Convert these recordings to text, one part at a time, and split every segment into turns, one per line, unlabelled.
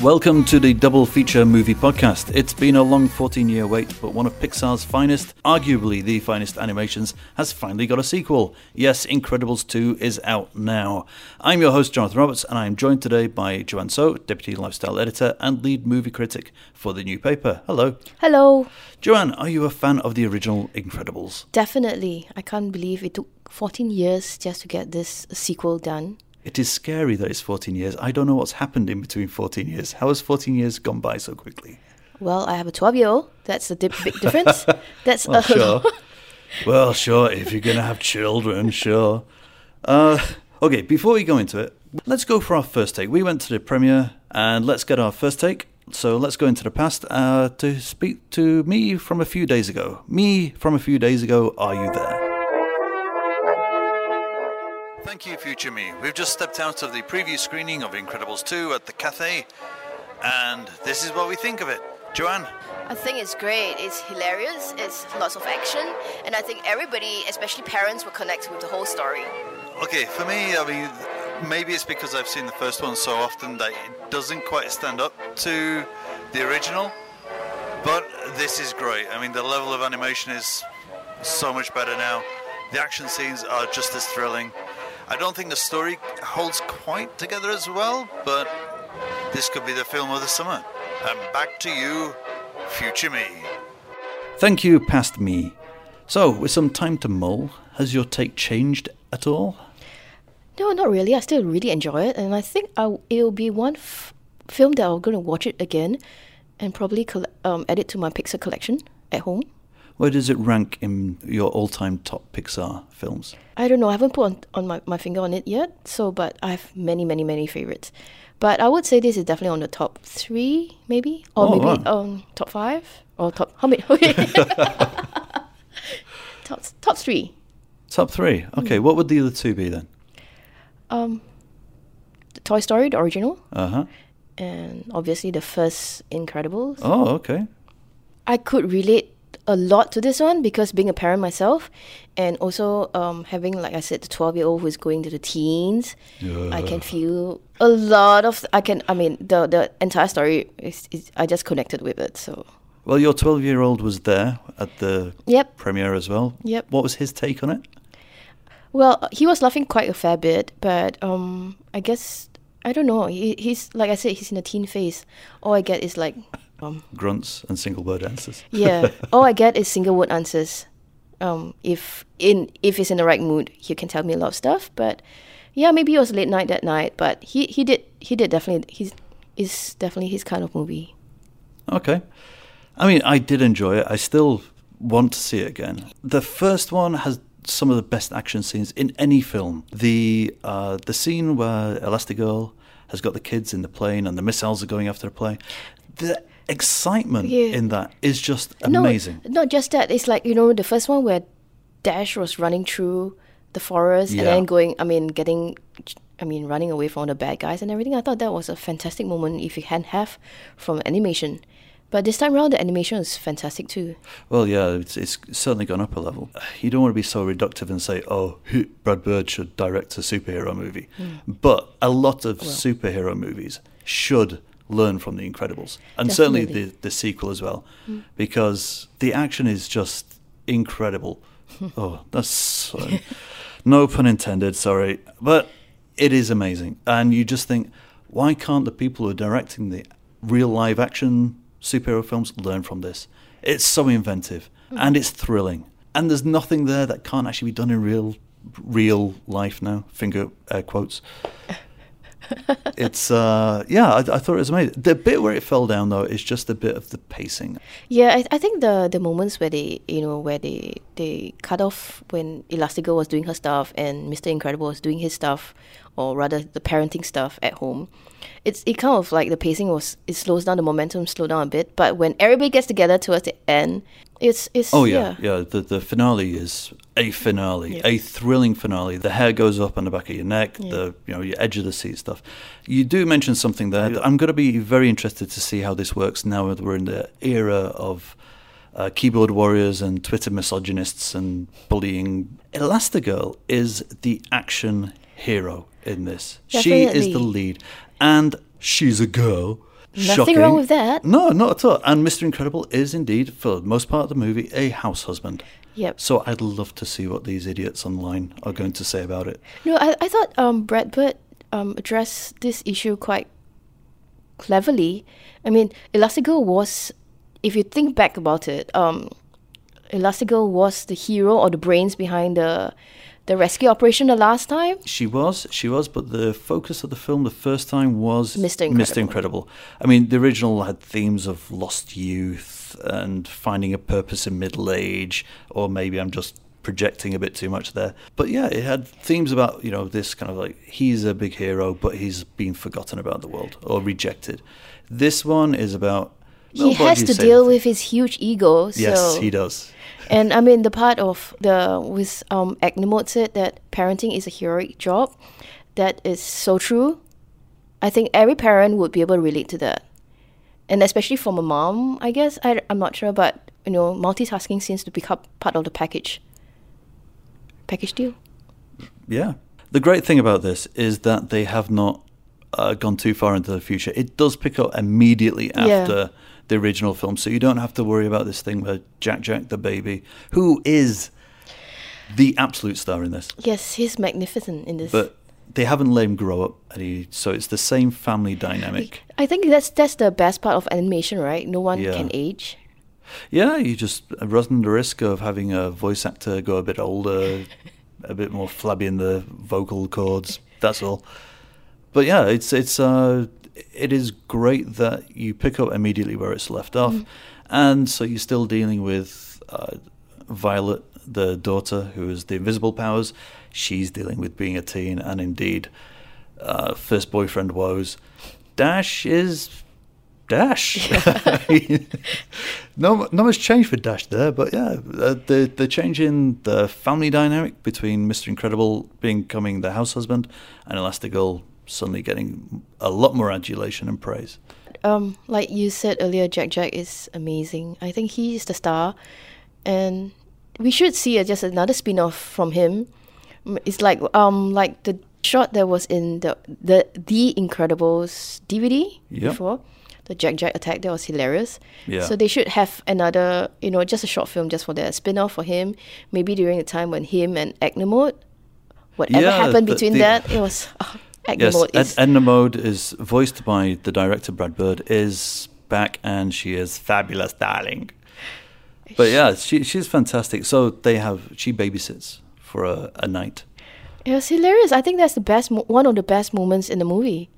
Welcome to the Double Feature Movie Podcast. It's been a long 14 year wait, but one of Pixar's finest, arguably the finest animations, has finally got a sequel. Yes, Incredibles 2 is out now. I'm your host, Jonathan Roberts, and I'm joined today by Joanne Soh, Deputy Lifestyle Editor and Lead Movie Critic for the new paper. Hello.
Hello.
Joanne, are you a fan of the original Incredibles?
Definitely. I can't believe it took 14 years just to get this sequel done.
It is scary that it's 14 years. I don't know what's happened in between 14 years. How has 14 years gone by so quickly?
Well, I have a 12 year old. That's a big difference. That's
Well,
a
sure. well, sure. If you're going to have children, sure. Uh, okay, before we go into it, let's go for our first take. We went to the premiere and let's get our first take. So let's go into the past uh, to speak to me from a few days ago. Me from a few days ago, are you there? Thank you, Future Me. We've just stepped out of the preview screening of Incredibles 2 at the Cathay, and this is what we think of it. Joanne?
I think it's great. It's hilarious. It's lots of action, and I think everybody, especially parents, will connect with the whole story.
Okay, for me, I mean, maybe it's because I've seen the first one so often that it doesn't quite stand up to the original. But this is great. I mean, the level of animation is so much better now. The action scenes are just as thrilling. I don't think the story holds quite together as well, but this could be the film of the summer. And back to you, future me. Thank you, past me. So, with some time to mull, has your take changed at all?
No, not really. I still really enjoy it, and I think I, it'll be one f- film that I'm going to watch it again and probably coll- um, add it to my Pixar collection at home.
Where does it rank in your all-time top Pixar films?
I don't know. I haven't put on, on my, my finger on it yet. So, but I have many, many, many favorites. But I would say this is definitely on the top three, maybe, or
Oh,
maybe
wow.
um top five or top how many? Top top three.
Top three. Okay, what would the other two be then?
Um, the Toy Story, the original,
Uh huh.
and obviously the first Incredibles.
Oh, okay.
I could relate a lot to this one because being a parent myself, and also um, having, like I said, the twelve-year-old who is going to the teens, I can feel a lot of. I can. I mean, the the entire story is, is I just connected with it. So
Well, your 12-year-old was there at the
Yep.
premiere as well.
Yep.
What was his take on it?
well, he was laughing quite a fair bit, but um, I guess I don't know. He, he's like I said, he's in a teen phase. All I get is like, um,
Grunts and single-word answers.
yeah. all I get is single word answers. Um, if in if he's in the right mood, he can tell me a lot of stuff. But yeah, maybe it was late night that night. But he he did he did definitely he's is definitely his kind of movie.
Okay. I mean, I did enjoy it. I still want to see it again. The first one has some of the best action scenes in any film. The uh, the scene where Elastigirl has got the kids in the plane and the missiles are going after the plane. The excitement
Yeah.
in that is just amazing.
No, not just that. It's like you know the first one where Dash was running through the forest
Yeah.
and then going. I mean, getting. I mean, running away from the bad guys and everything. I thought that was a fantastic moment if you can have from animation. But this time around, the animation is fantastic too.
Well, yeah, it's, it's certainly gone up a level. You don't want to be so reductive and say, oh, Brad Bird should direct a superhero movie. Hmm. But a lot of superhero movies should learn from The Incredibles. And certainly the, the sequel as well. Because the action is just incredible. oh, that's so, no pun intended, sorry. But it is amazing. And you just think, why can't the people who are directing the real live action superhero films learn from this? It's so inventive and it's thrilling. And there's nothing there that can't actually be done in real real life now. Finger uh, quotes. it's uh yeah, I, I thought it was amazing. The bit where it fell down though is just a bit of the pacing.
Yeah, I, I think the the moments where they you know where they they cut off when Elastigirl was doing her stuff and Mister Incredible was doing his stuff, or rather the parenting stuff at home. It's it kind of like the pacing was it slows down the momentum slow down a bit, but when everybody gets together towards the end, it's it's
Oh yeah, yeah. The the finale is a finale,
Yeah.
a thrilling finale. The hair goes up on the back of your neck, the you know your edge of the seat stuff. You do mention something there. I'm going to be very interested to see how this works now that we're in the era of uh, keyboard warriors and Twitter misogynists and bullying. Elastigirl is the action hero in this. Definitely. She is the lead, and she's a girl.
Nothing
Shocking.
wrong with that.
No, not at all. And Mr. Incredible is indeed, for the most part of the movie, a house husband.
Yep.
So I'd love to see what these idiots online are going to say about it.
No, I, I thought um, Brad Bird um, addressed this issue quite cleverly. I mean, Elastigirl was, if you think back about it, um, Elastigirl was the hero or the brains behind the the rescue operation the last time.
She was, she was, but the focus of the film the first time was
Mr.
Mr.
Incredible.
Incredible. I mean, the original had themes of lost youth and finding a purpose in middle age, or maybe I'm just projecting a bit too much there. But yeah, it had themes about, you know, this kind of like he's a big hero, but he's been forgotten about the world or rejected. This one is about.
He has to deal with his huge ego.
Yes, he does.
And I mean, the part of the with um, Agnemode said that parenting is a heroic job. That is so true. I think every parent would be able to relate to that, and especially from a mom. I guess I, I'm not sure, but you know, multitasking seems to become part of the package. Package deal.
Yeah. The great thing about this is that they have not uh, gone too far into the future. It does pick up immediately
Yeah.
The original film, so you don't have to worry about this thing where Jack Jack the baby, who is the absolute star in this,
Yes, he's magnificent in this.
but they haven't let him grow up, he, so it's the same family dynamic.
I think that's that's the best part of animation, right? No one
Yeah.
can age.
Yeah, you just run the risk of having a voice actor go a bit older, a bit more flabby in the vocal cords. That's all. But yeah, it's it's uh, it is great that you pick up immediately where it's left off, and so you're still dealing with uh, Violet, the daughter, who has the invisible powers. She's dealing with being a teen, and indeed, uh, first boyfriend woes. Dash is Dash. no, not much change for Dash there, but yeah, uh, the the change in the family dynamic between Mister Incredible becoming the house husband and Elastigirl suddenly getting a lot more adulation and praise.
um, like you said earlier, Jack Jack is amazing. I think he is the star, and we should see uh, just another spin off from him. It's like um like the shot that was in the the The Incredibles DVD
Yep.
before the Jack Jack attack. That was hilarious.
Yeah.
So they should have another, you know, just a short film just for that spin off for him. Maybe during the time when him and Agnemode, whatever
Yeah,
happened
the-
between
the-
that, it was. Oh,
Yes,
Agnemode
Ed- Edna Mode is voiced by the director Brad Bird. Is back and she is fabulous, darling. But yeah, she she's fantastic. So they have she babysits for a, a night.
It was hilarious. I think that's the best, mo- one of the best moments in the movie.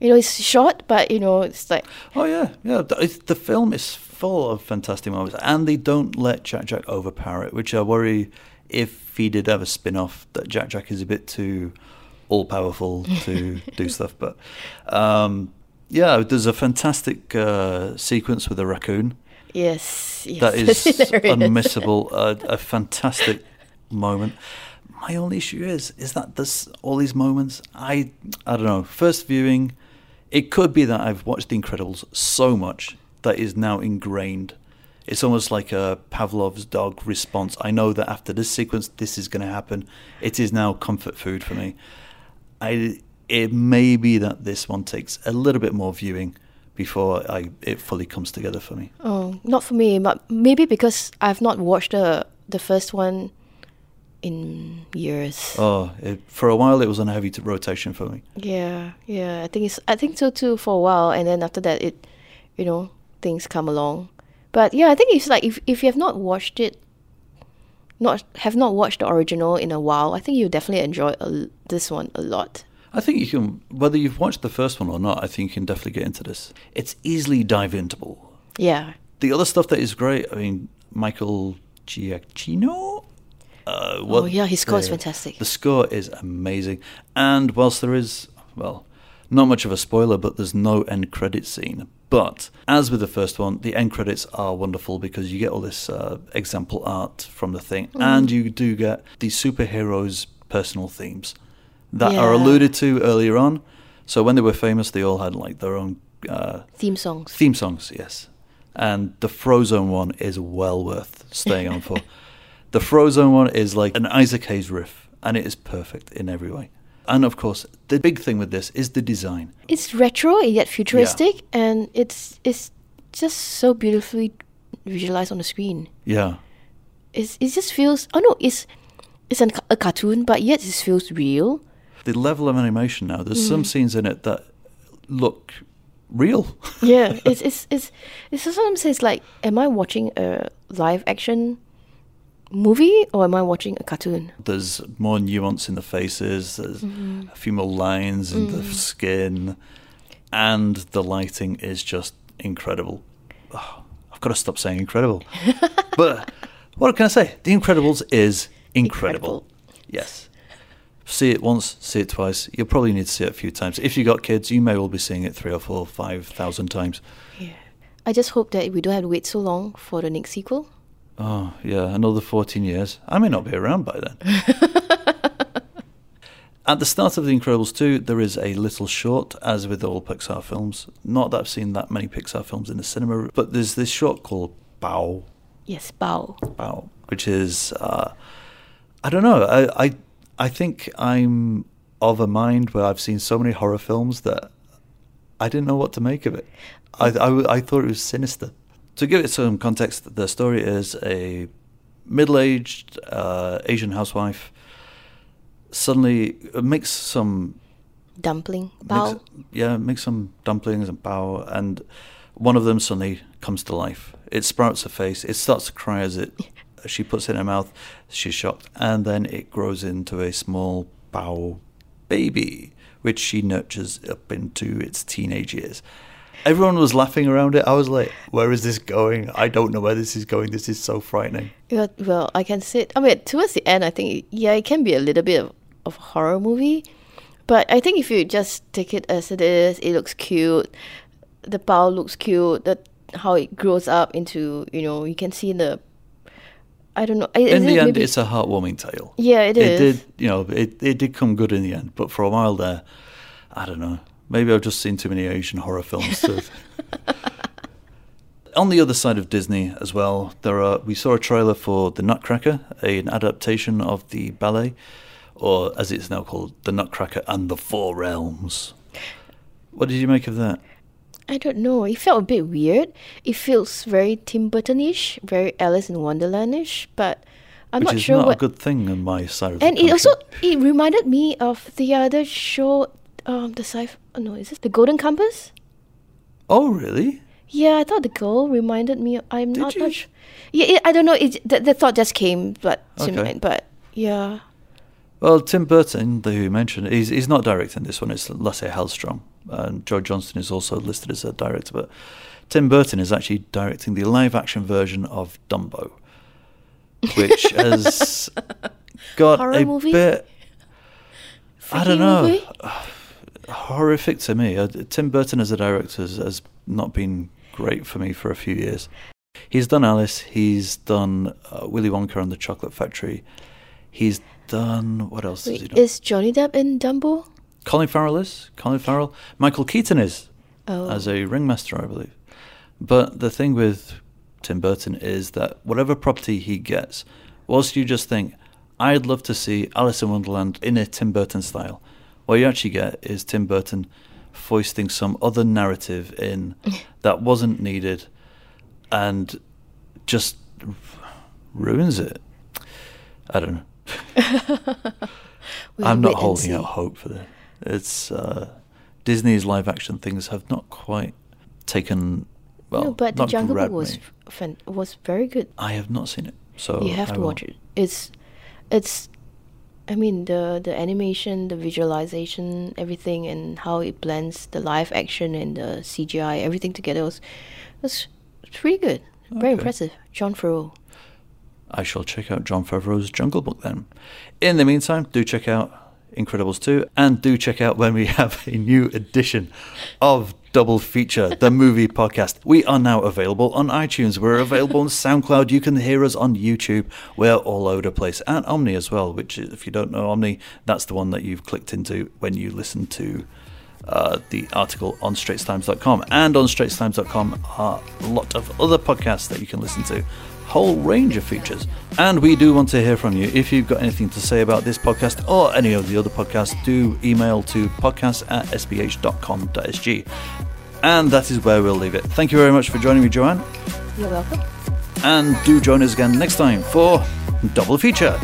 You know, it's short, but you know, it's like
Oh yeah, yeah. The, the film is full of fantastic moments, and they don't let Jack Jack overpower it, which I worry if he did have a spin off that Jack Jack is a bit too all powerful to do stuff. But um, yeah, there's a fantastic uh, sequence with a raccoon
yes, yes
that is unmissable. a, a fantastic moment. My only issue is is that there's all these moments. I I don't know. First viewing, it could be that I've watched The Incredibles so much that is now ingrained. It's almost like a Pavlov's dog response. I know that after this sequence, this is going to happen. It is now comfort food for me. I it may be that this one takes a little bit more viewing before I it fully comes together for me.
Oh, not for me, but maybe because I've not watched the the first one in years.
Oh, it, for a while it was on heavy t- rotation for me.
Yeah, yeah. I think it's I think so too for a while, and then after that, it, you know, things come along. But yeah, I think it's like if if you have not watched it, not have not watched the original in a while, I think you'll definitely enjoy a this one a lot.
I think you can, whether you've watched the first one or not, I think you can definitely get into this. It's easily dive inable.
Yeah,
The other stuff that is great, I mean, Michael Giacchino. Uh,
Oh, yeah, his score is fantastic.
The score is amazing, and whilst there is, well, not much of a spoiler, but there's no end credit scene. But as with the first one, the end credits are wonderful because you get all this uh, example art from the thing,
Mm.
and you do get the superheroes' personal themes that are alluded to earlier on. So when they were famous, they all had like their own uh,
theme songs.
theme songs, yes. And the Frozone one is well worth staying on for. The Frozone one is like an Isaac Hayes riff, and it is perfect in every way. And of course, the big thing with this is the design.
It's retro yet futuristic, and it's it's just so beautifully visualized on the screen.
Yeah.
It's, it just feels. Oh no, it's it's an, a cartoon, but yet it feels real.
The level of animation now, there's some mm. scenes in it that look real.
Yeah, it's it's it's it's sometimes it's like, am I watching a live action movie or am I watching a cartoon?
there's more nuance in the faces, there's mm-hmm. a few more lines in the mm. skin, and the lighting is just incredible. Oh, I've got to stop saying incredible. but what can I say? The Incredibles is incredible.
Incredible.
Yes. See it once, see it twice. You'll probably need to see it a few times. If you've got kids, you may well be seeing it three or four, five thousand times. Yeah.
I just hope that we don't have to wait so long for the next sequel.
Oh, yeah, another 14 years. I may not be around by then. At the start of The Incredibles 2, there is a little short, as with all Pixar films. Not that I've seen that many Pixar films in the cinema, but there's this short called Bao,
Yes, Bao.
Bao, which is, uh, I don't know, I, I, I think I'm of a mind where I've seen so many horror films that I didn't know what to make of it. I, I, I thought it was sinister. To give it some context, the story is a middle aged uh, Asian housewife suddenly makes some
Dumpling.
makes,
Bao.
yeah, makes some dumplings and bao, and one of them suddenly comes to life. It sprouts a face. It starts to cry as it she puts it in her mouth. She's shocked, and then it grows into a small bao baby, which she nurtures up into its teenage years. Everyone was laughing around it. I was like, "Where is this going? I don't know where this is going. This is so frightening."
Yeah, well, I can say. I mean, towards the end, I think yeah, it can be a little bit of, of horror movie, but I think if you just take it as it is, it looks cute. The bao looks cute. That how it grows up into you know you can see the. I don't know. is
in the
it
end, it's a heartwarming tale.
Yeah, it
it
is.
did, you know, it, it did come good in the end, but for a while there, I don't know. Maybe I've just seen too many Asian horror films. To... On the other side of Disney as well, there are. We saw a trailer for The Nutcracker, an adaptation of the ballet, or as it's now called, The Nutcracker and the Four Realms. What did you make of that?
I don't know. It felt a bit weird. It feels very Tim Burton-ish, very Alice in Wonderland-ish, but I'm
Which
not
is
sure
not
what.
a good thing on my side of
and it also it reminded me of the other show, um, the sci. Oh no, is this the Golden Compass?
Oh, really?
Yeah, I thought the girl reminded me. I'm
Did
not
you?
not sure. Yeah, it, I don't know. It the, the thought just came, but to
Okay.
mind. But yeah,
Well, Tim Burton, the who you mentioned, he's, he's not directing this one. It's Lasse Hallström. And George Johnston is also listed as a director. But Tim Burton is actually directing the live action version of Dumbo, which has got
Horror
a
movie?
bit. I don't know.
movie?
Horrific to me. Uh, Tim Burton as a director has, has not been great for me for a few years. He's done Alice. He's done uh, Willy Wonka and the Chocolate Factory. He's done what else has he
Wait,
done?
is Johnny Depp in Dumbo?
Colin Farrell is Colin Farrell. Michael Keaton is
Oh,
as a ringmaster, I believe. But the thing with Tim Burton is that whatever property he gets, whilst you just think, I'd love to see Alice in Wonderland in a Tim Burton style, what you actually get is Tim Burton foisting some other narrative in that wasn't needed and just ruins it. I don't know. I'm not holding out hope for this. It's uh, Disney's live action things have not quite taken. Well,
no, but the Jungle Book was was very good.
I have not seen it, so
you have
I
to
will.
watch it. It's, it's, I mean the the animation, the visualization, everything, and how it blends the live action and the CGI, everything together was, was pretty good. Very
Okay.
impressive. Jon Favreau.
I shall check out Jon Favreau's Jungle Book then. In the meantime, do check out Incredibles 2 and do check out when we have a new edition of Double Feature, the movie podcast. We are now available on iTunes. We're available on SoundCloud. You can hear us on YouTube. We're all over the place. And Omny as well, which, if you don't know Omny, that's the one that you've clicked into when you listen to uh, the article on straitstimes.com. And on straitstimes.com are a lot of other podcasts that you can listen to, whole range of features. And we do want to hear from you. If you've got anything to say about this podcast or any of the other podcasts, do email to podcast at sph.com.sg. And that is where we'll leave it. Thank you very much for joining me, Joanne.
You're welcome.
And do join us again next time for Double Feature.